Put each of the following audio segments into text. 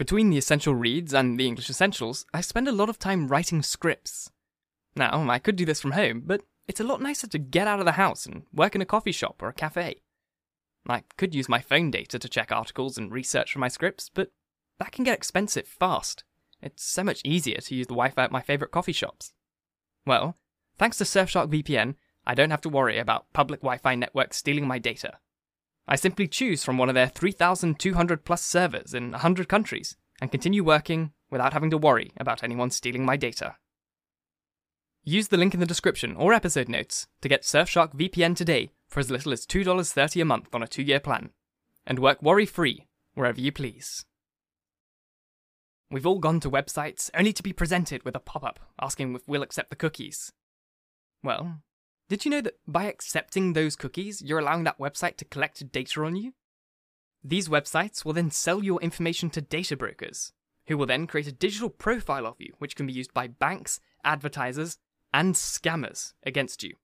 Between the essential reads and the English essentials, I spend a lot of time writing scripts. Now, I could do this from home, but it's a lot nicer to get out of the house and work in a coffee shop or a cafe. I could use my phone data to check articles and research for my scripts, but that can get expensive fast. It's so much easier to use the Wi Fi at my favourite coffee shops. Well, thanks to Surfshark VPN, I don't have to worry about public Wi Fi networks stealing my data. I simply choose from one of their 3,200 plus servers in 100 countries and continue working without having to worry about anyone stealing my data. Use the link in the description or episode notes to get Surfshark VPN today for as little as $2.30 a month on a two year plan, and work worry free wherever you please. We've all gone to websites only to be presented with a pop up asking if we'll accept the cookies. Well, did you know that by accepting those cookies, you're allowing that website to collect data on you? These websites will then sell your information to data brokers, who will then create a digital profile of you, which can be used by banks, advertisers, and scammers against you.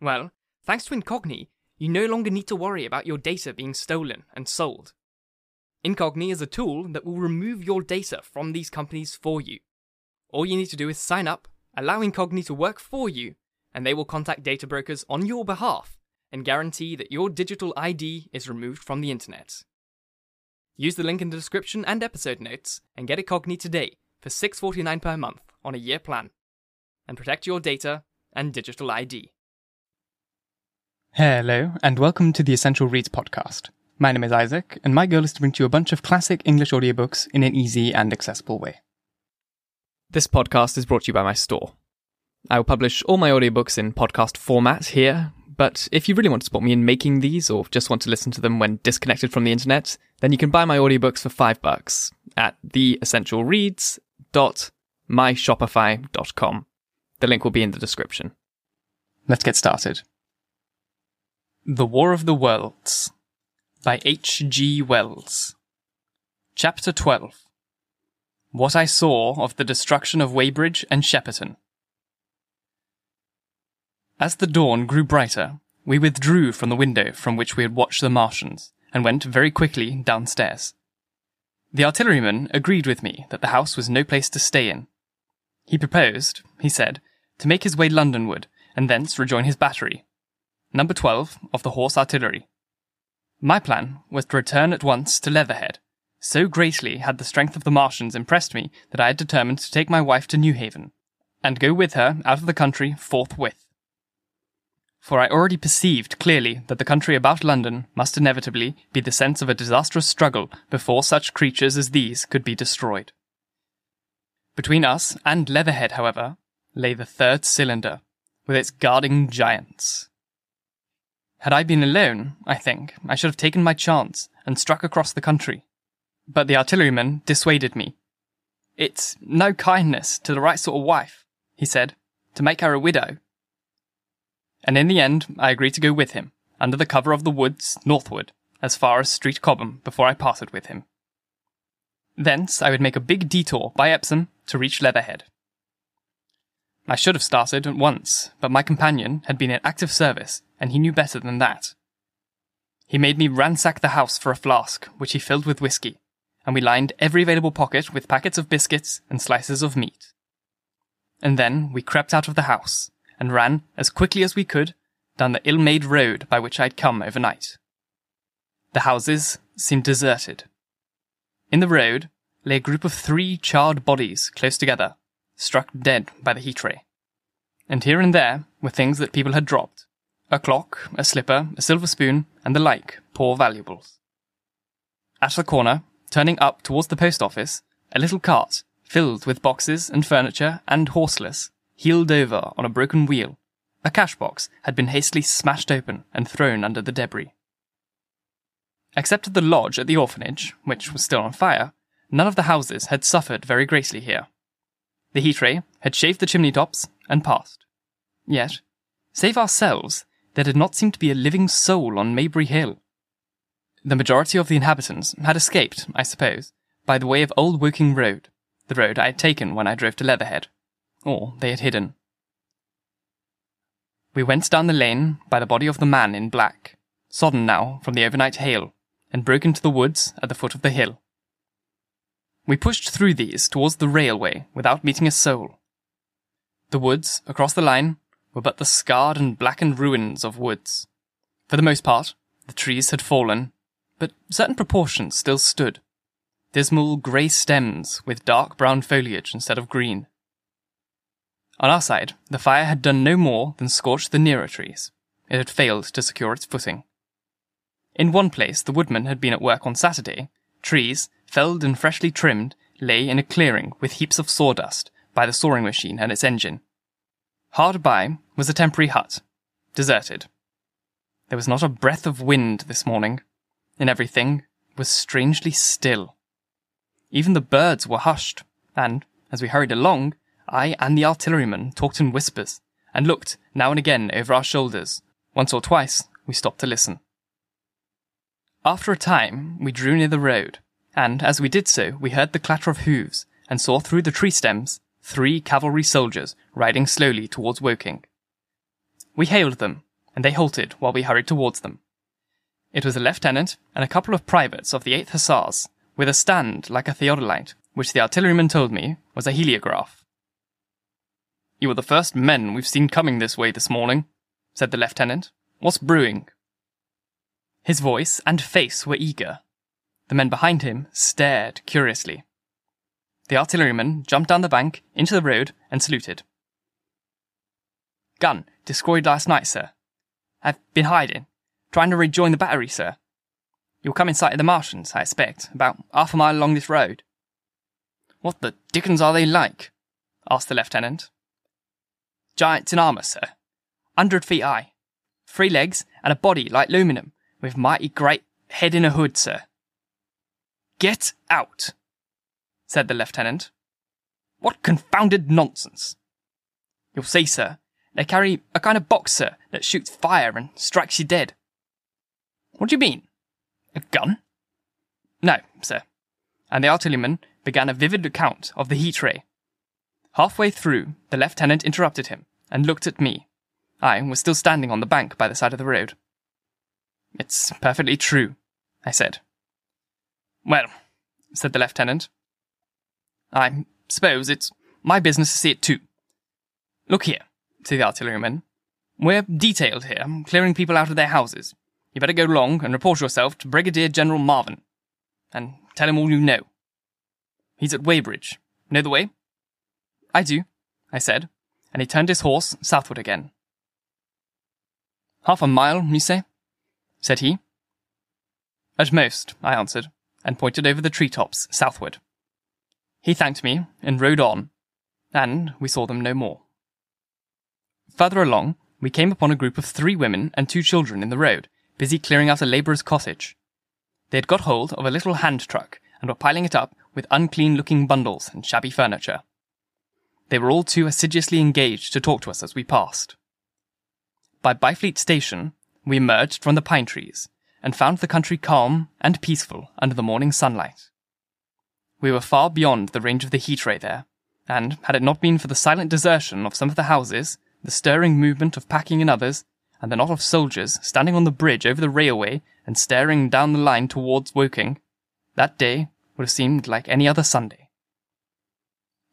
Well, thanks to Incogni, you no longer need to worry about your data being stolen and sold. Incogni is a tool that will remove your data from these companies for you. All you need to do is sign up, allow Incogni to work for you, and they will contact data brokers on your behalf and guarantee that your digital ID is removed from the internet. Use the link in the description and episode notes and get Incogni today for $6.49 per month on a year plan and protect your data and digital ID. Hello, and welcome to the Essential Reads podcast. My name is Isaac, and my goal is to bring to you a bunch of classic English audiobooks in an easy and accessible way. This podcast is brought to you by my store. I will publish all my audiobooks in podcast format here, but if you really want to support me in making these or just want to listen to them when disconnected from the internet, then you can buy my audiobooks for 5 bucks at theessentialreads.myshopify.com. The link will be in the description. Let's get started. The War of the Worlds by H. G. Wells. Chapter 12 What I Saw of the Destruction of Weybridge and Shepperton. As the dawn grew brighter, we withdrew from the window from which we had watched the Martians and went very quickly downstairs. The artilleryman agreed with me that the house was no place to stay in. He proposed, he said, to make his way Londonward and thence rejoin his battery, number 12 of the Horse Artillery. My plan was to return at once to Leatherhead. So greatly had the strength of the Martians impressed me that I had determined to take my wife to Newhaven, and go with her out of the country forthwith for I already perceived clearly that the country about London must inevitably be the sense of a disastrous struggle before such creatures as these could be destroyed. Between us and Leatherhead, however, lay the third cylinder, with its guarding giants. Had I been alone, I think, I should have taken my chance and struck across the country. But the artilleryman dissuaded me. It's no kindness to the right sort of wife, he said, to make her a widow and in the end I agreed to go with him, under the cover of the woods, northward, as far as Street Cobham before I parted with him. Thence I would make a big detour by Epsom to reach Leatherhead. I should have started at once, but my companion had been in active service, and he knew better than that. He made me ransack the house for a flask, which he filled with whisky, and we lined every available pocket with packets of biscuits and slices of meat. And then we crept out of the house, and ran as quickly as we could down the ill made road by which I had come overnight. The houses seemed deserted. In the road lay a group of three charred bodies close together, struck dead by the heat ray. And here and there were things that people had dropped a clock, a slipper, a silver spoon, and the like poor valuables. At the corner, turning up towards the post office, a little cart, filled with boxes and furniture and horseless, heeled over on a broken wheel. A cash box had been hastily smashed open and thrown under the debris. Except at the lodge at the orphanage, which was still on fire, none of the houses had suffered very greatly here. The heat ray had shaved the chimney tops and passed. Yet, save ourselves, there did not seem to be a living soul on Maybury Hill. The majority of the inhabitants had escaped, I suppose, by the way of Old Woking Road, the road I had taken when I drove to Leatherhead or they had hidden. We went down the lane by the body of the man in black, sodden now from the overnight hail, and broke into the woods at the foot of the hill. We pushed through these towards the railway without meeting a soul. The woods across the line were but the scarred and blackened ruins of woods. For the most part, the trees had fallen, but certain proportions still stood. Dismal grey stems with dark brown foliage instead of green. On our side, the fire had done no more than scorch the nearer trees. It had failed to secure its footing. In one place, the woodman had been at work on Saturday. Trees, felled and freshly trimmed, lay in a clearing with heaps of sawdust by the sawing machine and its engine. Hard by was a temporary hut, deserted. There was not a breath of wind this morning, and everything was strangely still. Even the birds were hushed, and, as we hurried along, I and the artilleryman talked in whispers, and looked now and again over our shoulders. Once or twice we stopped to listen. After a time, we drew near the road, and as we did so, we heard the clatter of hoofs, and saw through the tree stems three cavalry soldiers riding slowly towards Woking. We hailed them, and they halted while we hurried towards them. It was a lieutenant and a couple of privates of the 8th Hussars, with a stand like a theodolite, which the artilleryman told me was a heliograph. You are the first men we've seen coming this way this morning, said the lieutenant. What's brewing? His voice and face were eager. The men behind him stared curiously. The artilleryman jumped down the bank into the road and saluted. Gun destroyed last night, sir. I've been hiding, trying to rejoin the battery, sir. You'll come in sight of the Martians, I expect, about half a mile along this road. What the dickens are they like? asked the lieutenant. Giants in armour, sir. Hundred feet high. Three legs and a body like aluminum, with mighty great head in a hood, sir. Get out, said the lieutenant. What confounded nonsense! You'll see, sir, they carry a kind of box, sir, that shoots fire and strikes you dead. What do you mean? A gun? No, sir. And the artilleryman began a vivid account of the heat ray. Halfway through, the lieutenant interrupted him and looked at me. I was still standing on the bank by the side of the road. It's perfectly true, I said. Well, said the lieutenant, I suppose it's my business to see it too. Look here, said the artilleryman. We're detailed here, clearing people out of their houses. You better go along and report yourself to Brigadier General Marvin, and tell him all you know. He's at Weybridge. Know the way? I do, I said, and he turned his horse southward again. Half a mile, you say? said he. At most, I answered, and pointed over the tree tops southward. He thanked me and rode on, and we saw them no more. Further along, we came upon a group of three women and two children in the road, busy clearing out a labourer's cottage. They had got hold of a little hand truck and were piling it up with unclean looking bundles and shabby furniture. They were all too assiduously engaged to talk to us as we passed. By Byfleet Station, we emerged from the pine trees and found the country calm and peaceful under the morning sunlight. We were far beyond the range of the heat ray there, and had it not been for the silent desertion of some of the houses, the stirring movement of packing in others, and the knot of soldiers standing on the bridge over the railway and staring down the line towards Woking, that day would have seemed like any other Sunday.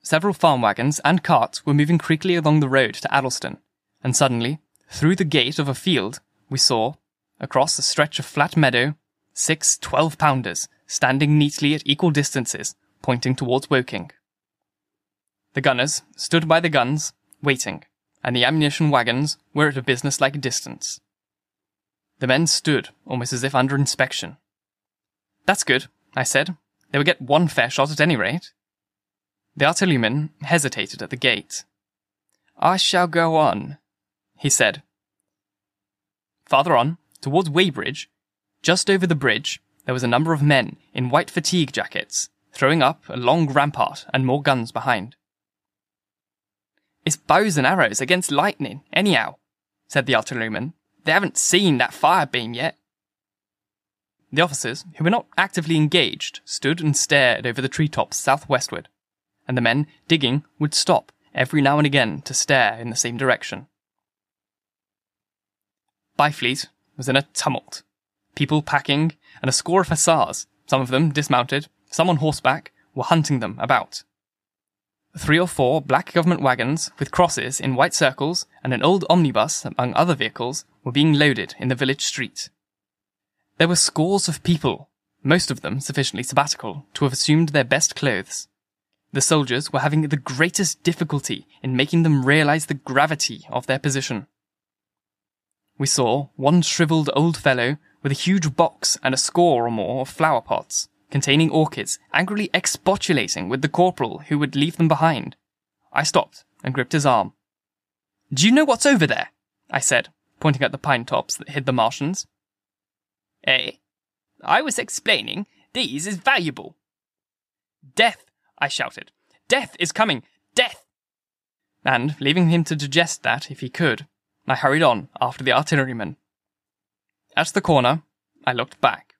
Several farm wagons and carts were moving creakily along the road to Addlestone, and suddenly, through the gate of a field, we saw, across a stretch of flat meadow, six twelve pounders standing neatly at equal distances, pointing towards Woking. The gunners stood by the guns, waiting, and the ammunition wagons were at a business-like distance. The men stood almost as if under inspection. That's good, I said. They would get one fair shot at any rate. The artilleryman hesitated at the gate. I shall go on, he said. Farther on, towards Weybridge, just over the bridge, there was a number of men in white fatigue jackets, throwing up a long rampart and more guns behind. It's bows and arrows against lightning, anyhow, said the artilleryman. They haven't seen that fire beam yet. The officers, who were not actively engaged, stood and stared over the treetops southwestward, and the men digging would stop every now and again to stare in the same direction. Byfleet was in a tumult people packing, and a score of hussars, some of them dismounted, some on horseback, were hunting them about. Three or four black government wagons with crosses in white circles and an old omnibus, among other vehicles, were being loaded in the village street. There were scores of people, most of them sufficiently sabbatical to have assumed their best clothes. The soldiers were having the greatest difficulty in making them realize the gravity of their position. We saw one shriveled old fellow with a huge box and a score or more of flower pots containing orchids, angrily expostulating with the corporal who would leave them behind. I stopped and gripped his arm. Do you know what's over there? I said, pointing at the pine tops that hid the Martians. Eh? I was explaining these is valuable. Death, I shouted. Death is coming! Death! And, leaving him to digest that if he could, I hurried on after the artilleryman. At the corner, I looked back.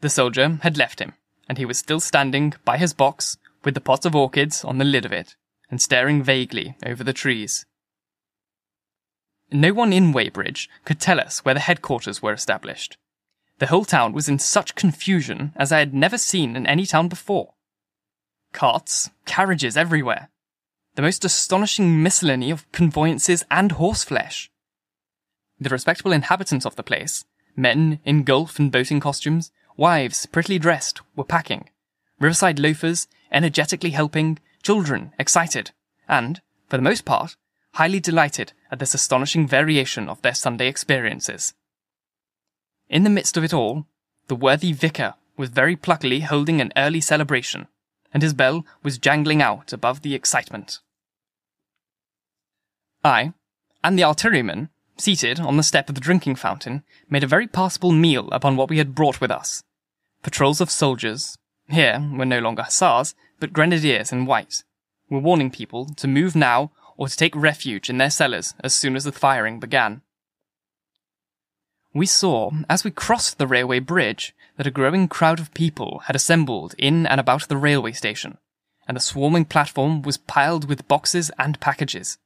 The soldier had left him, and he was still standing by his box with the pot of orchids on the lid of it, and staring vaguely over the trees. No one in Weybridge could tell us where the headquarters were established. The whole town was in such confusion as I had never seen in any town before. Carts, carriages everywhere. The most astonishing miscellany of conveyances and horseflesh. The respectable inhabitants of the place, men in golf and boating costumes, Wives, prettily dressed, were packing. Riverside loafers, energetically helping, children, excited, and, for the most part, highly delighted at this astonishing variation of their Sunday experiences. In the midst of it all, the worthy vicar was very pluckily holding an early celebration, and his bell was jangling out above the excitement. I, and the artilleryman, seated on the step of the drinking fountain, made a very passable meal upon what we had brought with us. Patrols of soldiers, here were no longer hussars, but grenadiers in white, were warning people to move now or to take refuge in their cellars as soon as the firing began. We saw, as we crossed the railway bridge, that a growing crowd of people had assembled in and about the railway station, and the swarming platform was piled with boxes and packages.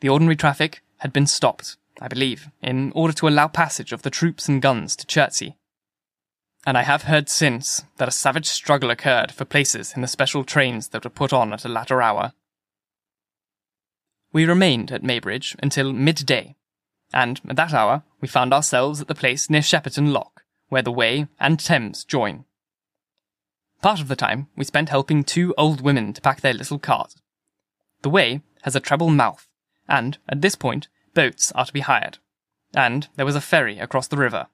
The ordinary traffic had been stopped, I believe, in order to allow passage of the troops and guns to Chertsey. And I have heard since that a savage struggle occurred for places in the special trains that were put on at a latter hour. We remained at Weybridge until midday, and at that hour we found ourselves at the place near Shepperton Lock, where the Wey and Thames join. Part of the time we spent helping two old women to pack their little cart. The Wey has a treble mouth, and at this point boats are to be hired, and there was a ferry across the river.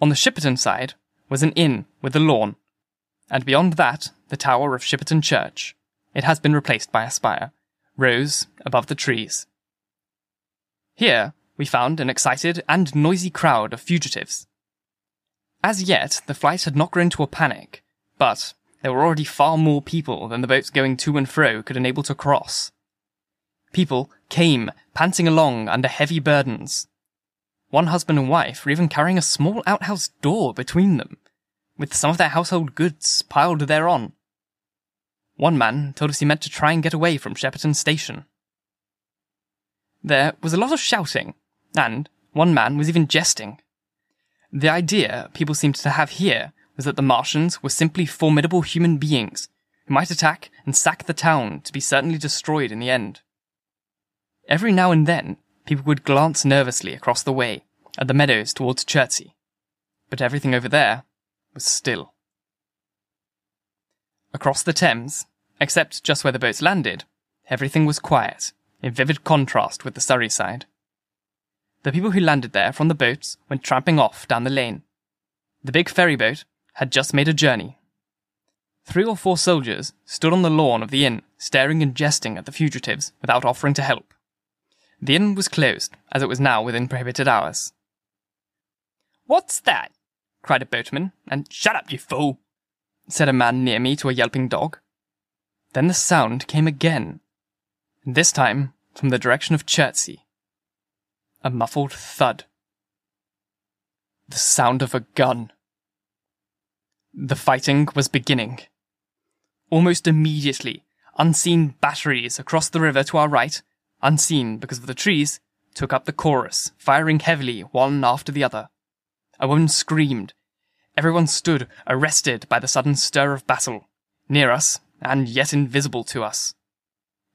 On the Shepperton side was an inn with a lawn, and beyond that the tower of Shepperton Church. It has been replaced by a spire, rose above the trees. Here we found an excited and noisy crowd of fugitives. As yet, the flight had not grown to a panic, but there were already far more people than the boats going to and fro could enable to cross. People came, panting along under heavy burdens. One husband and wife were even carrying a small outhouse door between them, with some of their household goods piled thereon. One man told us he meant to try and get away from Shepperton Station. There was a lot of shouting, and one man was even jesting. The idea people seemed to have here was that the Martians were simply formidable human beings who might attack and sack the town to be certainly destroyed in the end. Every now and then, people would glance nervously across the way at the meadows towards Chertsey, but everything over there was still. Across the Thames, except just where the boats landed, everything was quiet, in vivid contrast with the Surrey side. The people who landed there from the boats went tramping off down the lane. The big ferry boat had just made a journey. Three or four soldiers stood on the lawn of the inn, staring and jesting at the fugitives without offering to help. The inn was closed, as it was now within prohibited hours. What's that? cried a boatman, and shut up, you fool, said a man near me to a yelping dog. Then the sound came again, this time from the direction of Chertsey. A muffled thud. The sound of a gun. The fighting was beginning. Almost immediately, unseen batteries across the river to our right unseen because of the trees, took up the chorus, firing heavily one after the other. A woman screamed. Everyone stood, arrested by the sudden stir of battle. near us, and yet invisible to us.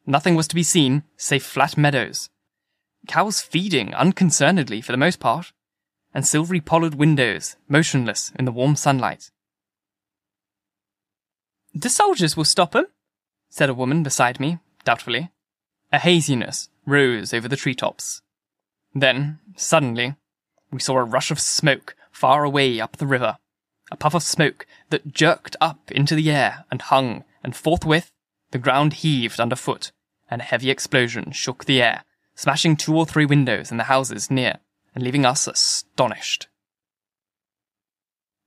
Nothing was to be seen save flat meadows, cows feeding unconcernedly for the most part, and silvery pollard windows motionless in the warm sunlight. The soldiers will stop 'em, said a woman beside me, doubtfully. A haziness rose over the treetops. Then, suddenly, we saw a rush of smoke far away up the river, a puff of smoke that jerked up into the air and hung, and forthwith the ground heaved underfoot, and a heavy explosion shook the air, smashing two or three windows in the houses near, and leaving us astonished.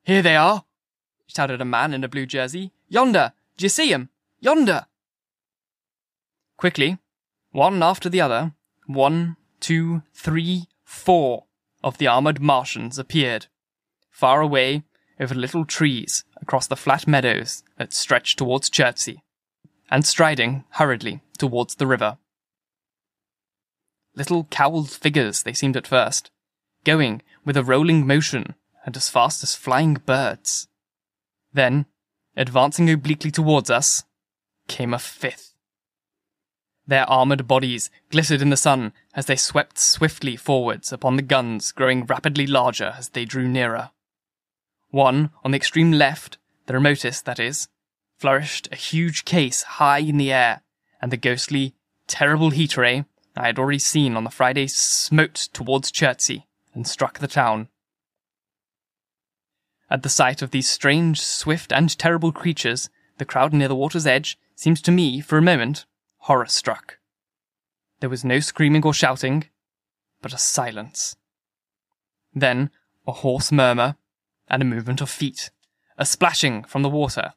Here they are, shouted a man in a blue jersey. Yonder! D'ye see 'em? Yonder! Quickly, one after the other, one, two, three, four of the armored Martians appeared, far away over little trees across the flat meadows that stretched towards Chertsey, and striding hurriedly towards the river. Little cowled figures they seemed at first, going with a rolling motion and as fast as flying birds. Then, advancing obliquely towards us, came a fifth. Their armoured bodies glittered in the sun as they swept swiftly forwards upon the guns growing rapidly larger as they drew nearer. One, on the extreme left, the remotest, that is, flourished a huge case high in the air, and the ghostly, terrible heat ray I had already seen on the Friday smote towards Chertsey and struck the town. At the sight of these strange, swift, and terrible creatures, the crowd near the water's edge seemed to me, for a moment, horror struck. There was no screaming or shouting, but a silence. Then a hoarse murmur and a movement of feet, a splashing from the water.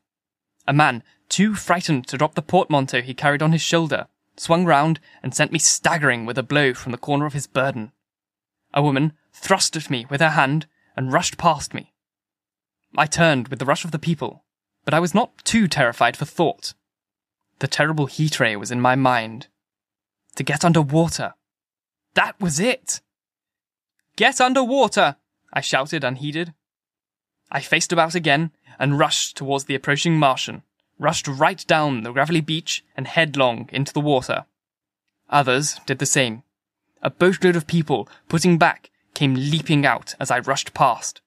A man, too frightened to drop the portmanteau he carried on his shoulder, swung round and sent me staggering with a blow from the corner of his burden. A woman thrust at me with her hand and rushed past me. I turned with the rush of the people, but I was not too terrified for thought. The terrible heat ray was in my mind. To get under water. That was it! Get under water! I shouted unheeded. I faced about again and rushed towards the approaching Martian, rushed right down the gravelly beach and headlong into the water. Others did the same. A boatload of people, putting back, came leaping out as I rushed past.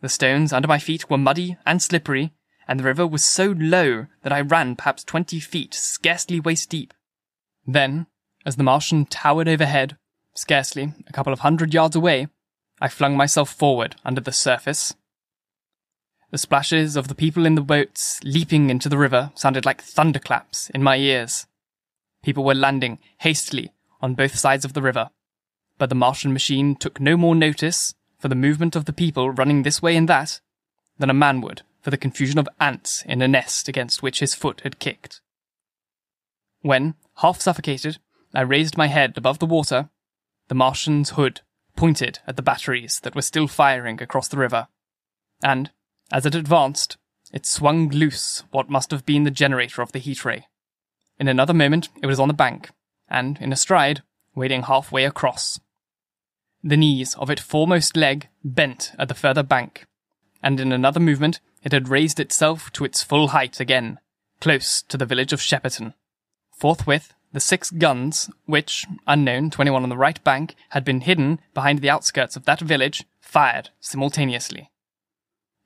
The stones under my feet were muddy and slippery, and the river was so low that I ran perhaps twenty feet, scarcely waist deep. Then, as the Martian towered overhead, scarcely a couple of hundred yards away, I flung myself forward under the surface. The splashes of the people in the boats leaping into the river sounded like thunderclaps in my ears. People were landing hastily on both sides of the river, but the Martian machine took no more notice for the movement of the people running this way and that than a man would for the confusion of ants in a nest against which his foot had kicked. When, half suffocated, I raised my head above the water, the Martian's hood pointed at the batteries that were still firing across the river, and, as it advanced, it swung loose what must have been the generator of the heat ray. In another moment, it was on the bank, and, in a stride, wading halfway across. The knees of its foremost leg bent at the further bank, and in another movement it had raised itself to its full height again, close to the village of Shepperton. Forthwith, the six guns, which, unknown to anyone on the right bank, had been hidden behind the outskirts of that village, fired simultaneously.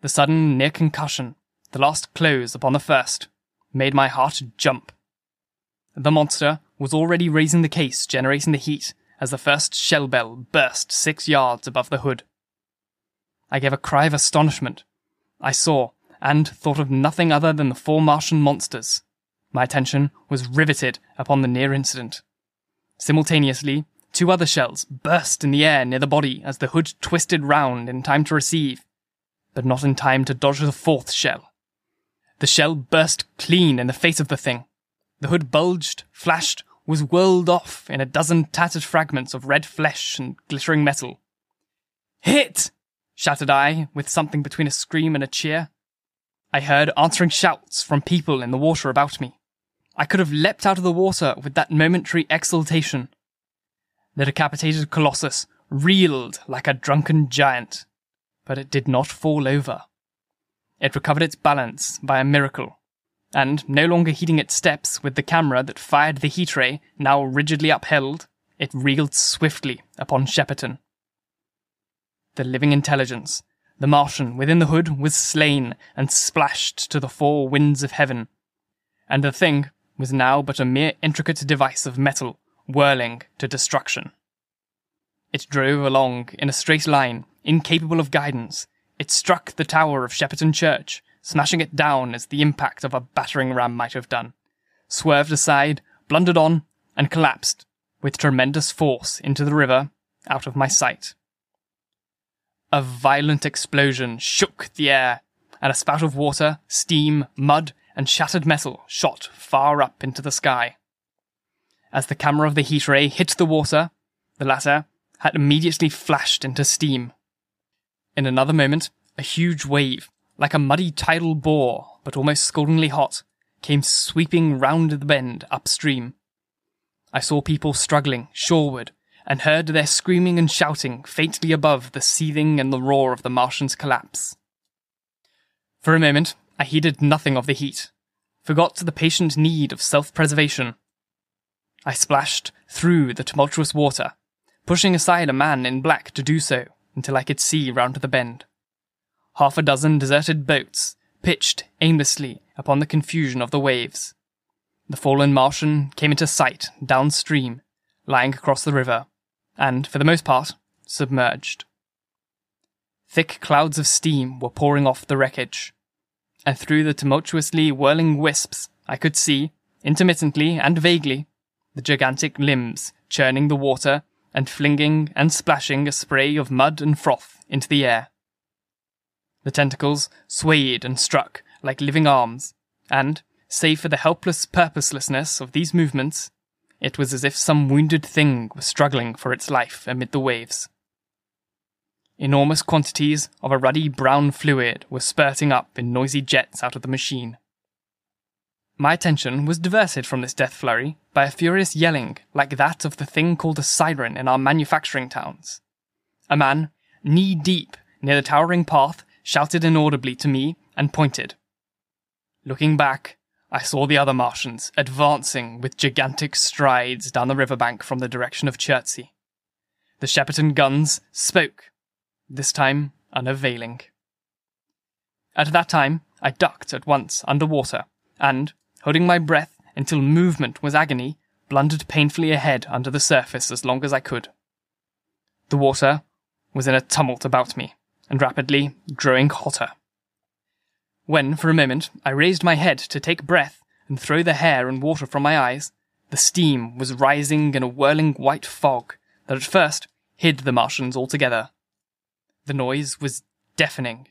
The sudden near concussion, the last close upon the first, made my heart jump. The monster was already raising the case, generating the heat, as the first shell bell burst six yards above the hood. I gave a cry of astonishment, I saw, and thought of nothing other than the four Martian monsters. My attention was riveted upon the near incident. Simultaneously, two other shells burst in the air near the body as the hood twisted round in time to receive, but not in time to dodge the fourth shell. The shell burst clean in the face of the thing. The hood bulged, flashed, was whirled off in a dozen tattered fragments of red flesh and glittering metal. Hit! shouted I, with something between a scream and a cheer. I heard answering shouts from people in the water about me. I could have leapt out of the water with that momentary exultation. The decapitated colossus reeled like a drunken giant, but it did not fall over. It recovered its balance by a miracle, and no longer heeding its steps with the camera that fired the heat ray now rigidly upheld, it reeled swiftly upon Shepperton. The living intelligence, the Martian within the hood, was slain and splashed to the four winds of heaven, and the thing was now but a mere intricate device of metal whirling to destruction. It drove along in a straight line, incapable of guidance. It struck the tower of Shepperton Church, smashing it down as the impact of a battering ram might have done, swerved aside, blundered on, and collapsed with tremendous force into the river out of my sight. A violent explosion shook the air, and a spout of water, steam, mud, and shattered metal shot far up into the sky. As the camera of the heat ray hit the water, the latter had immediately flashed into steam. In another moment, a huge wave, like a muddy tidal bore, but almost scaldingly hot, came sweeping round the bend upstream. I saw people struggling shoreward and heard their screaming and shouting faintly above the seething and the roar of the Martian's collapse. For a moment, I heeded nothing of the heat, forgot the patient need of self preservation. I splashed through the tumultuous water, pushing aside a man in black to do so until I could see round the bend. Half a dozen deserted boats pitched aimlessly upon the confusion of the waves. The fallen Martian came into sight downstream, lying across the river, and, for the most part, submerged. Thick clouds of steam were pouring off the wreckage, and through the tumultuously whirling wisps I could see, intermittently and vaguely, the gigantic limbs churning the water and flinging and splashing a spray of mud and froth into the air. The tentacles swayed and struck like living arms, and, save for the helpless purposelessness of these movements, it was as if some wounded thing was struggling for its life amid the waves. Enormous quantities of a ruddy brown fluid were spurting up in noisy jets out of the machine. My attention was diverted from this death flurry by a furious yelling like that of the thing called a siren in our manufacturing towns. A man, knee deep near the towering path, shouted inaudibly to me and pointed. Looking back, I saw the other Martians advancing with gigantic strides down the riverbank from the direction of Chertsey. The Shepperton guns spoke this time unavailing. At that time, I ducked at once under water, and, holding my breath until movement was agony, blundered painfully ahead under the surface as long as I could. The water was in a tumult about me, and rapidly growing hotter. When, for a moment, I raised my head to take breath and throw the hair and water from my eyes, the steam was rising in a whirling white fog that at first hid the Martians altogether. The noise was deafening.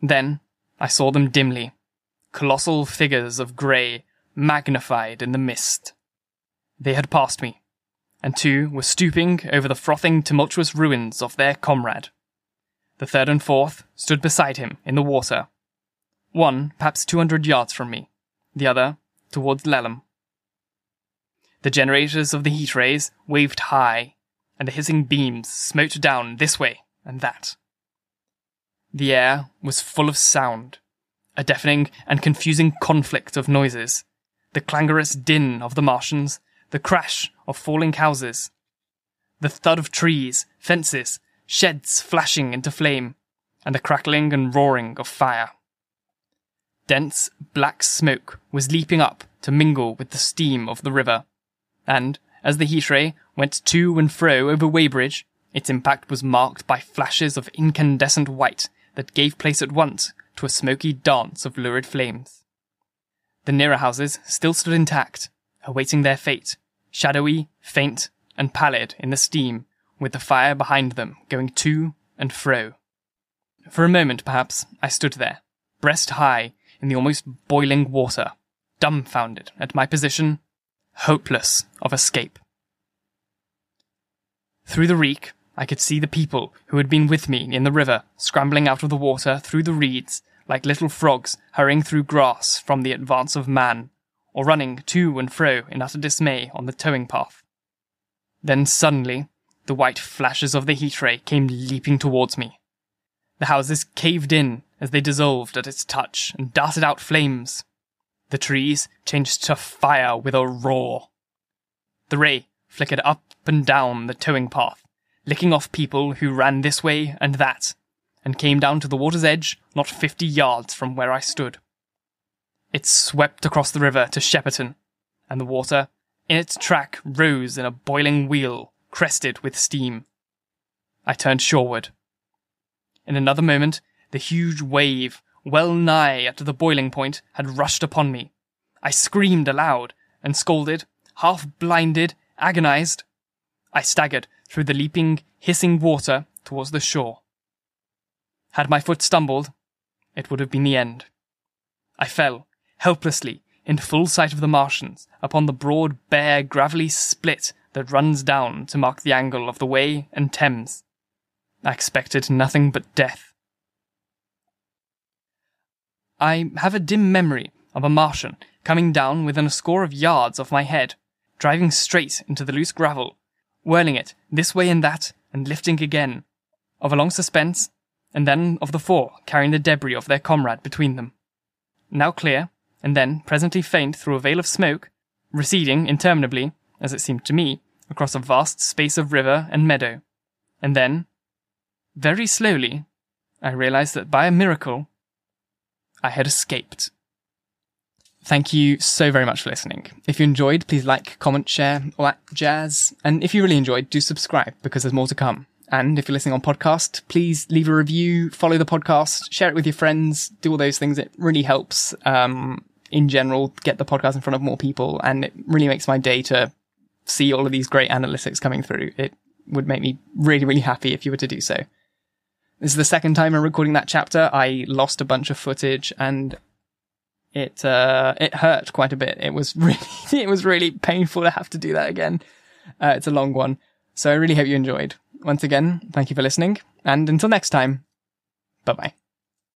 Then I saw them dimly, colossal figures of grey, magnified in the mist. They had passed me, and two were stooping over the frothing, tumultuous ruins of their comrade. The third and fourth stood beside him in the water. One perhaps two hundred yards from me, the other towards Laleham. The generators of the heat rays waved high, and the hissing beams smote down this way and that. The air was full of sound, a deafening and confusing conflict of noises, the clangorous din of the Martians, the crash of falling houses, the thud of trees, fences, sheds flashing into flame, and the crackling and roaring of fire. Dense black smoke was leaping up to mingle with the steam of the river, and as the heat ray went to and fro over Weybridge, its impact was marked by flashes of incandescent white that gave place at once to a smoky dance of lurid flames. The nearer houses still stood intact, awaiting their fate, shadowy, faint, and pallid in the steam, with the fire behind them going to and fro. For a moment, perhaps, I stood there, breast high in the almost boiling water, dumbfounded at my position, hopeless of escape. Through the reek, I could see the people who had been with me in the river scrambling out of the water through the reeds like little frogs hurrying through grass from the advance of man, or running to and fro in utter dismay on the towing path. Then suddenly, the white flashes of the heat ray came leaping towards me. The houses caved in as they dissolved at its touch and darted out flames. The trees changed to fire with a roar. The ray flickered up and down the towing path, licking off people who ran this way and that, and came down to the water's edge not fifty yards from where I stood. It swept across the river to Shepperton, and the water in its track rose in a boiling wheel, crested with steam. I turned shoreward. In another moment, the huge wave, well nigh at the boiling point, had rushed upon me. I screamed aloud, and scolded, half blinded, agonized. I staggered through the leaping, hissing water towards the shore. Had my foot stumbled, it would have been the end. I fell, helplessly, in full sight of the Martians, upon the broad, bare, gravelly split that runs down to mark the angle of the Wey and Thames. I expected nothing but death. I have a dim memory of a Martian coming down within a score of yards of my head, driving straight into the loose gravel, whirling it this way and that, and lifting again, of a long suspense, and then of the four carrying the debris of their comrade between them. Now clear, and then presently faint through a veil of smoke, receding interminably, as it seemed to me, across a vast space of river and meadow. And then, very slowly, I realized that by a miracle, I had escaped. Thank you so very much for listening. If you enjoyed, please like, comment, share, all that jazz. And if you really enjoyed, do subscribe because there's more to come. And if you're listening on podcast, please leave a review, follow the podcast, share it with your friends, do all those things. It really helps, um, in general, get the podcast in front of more people. And it really makes my day to see all of these great analytics coming through. It would make me really, really happy if you were to do so. This is the second time I'm recording that chapter. I lost a bunch of footage and it uh, it hurt quite a bit. It was really it was really painful to have to do that again. Uh, it's a long one, so I really hope you enjoyed. Once again, thank you for listening, and until next time, bye bye.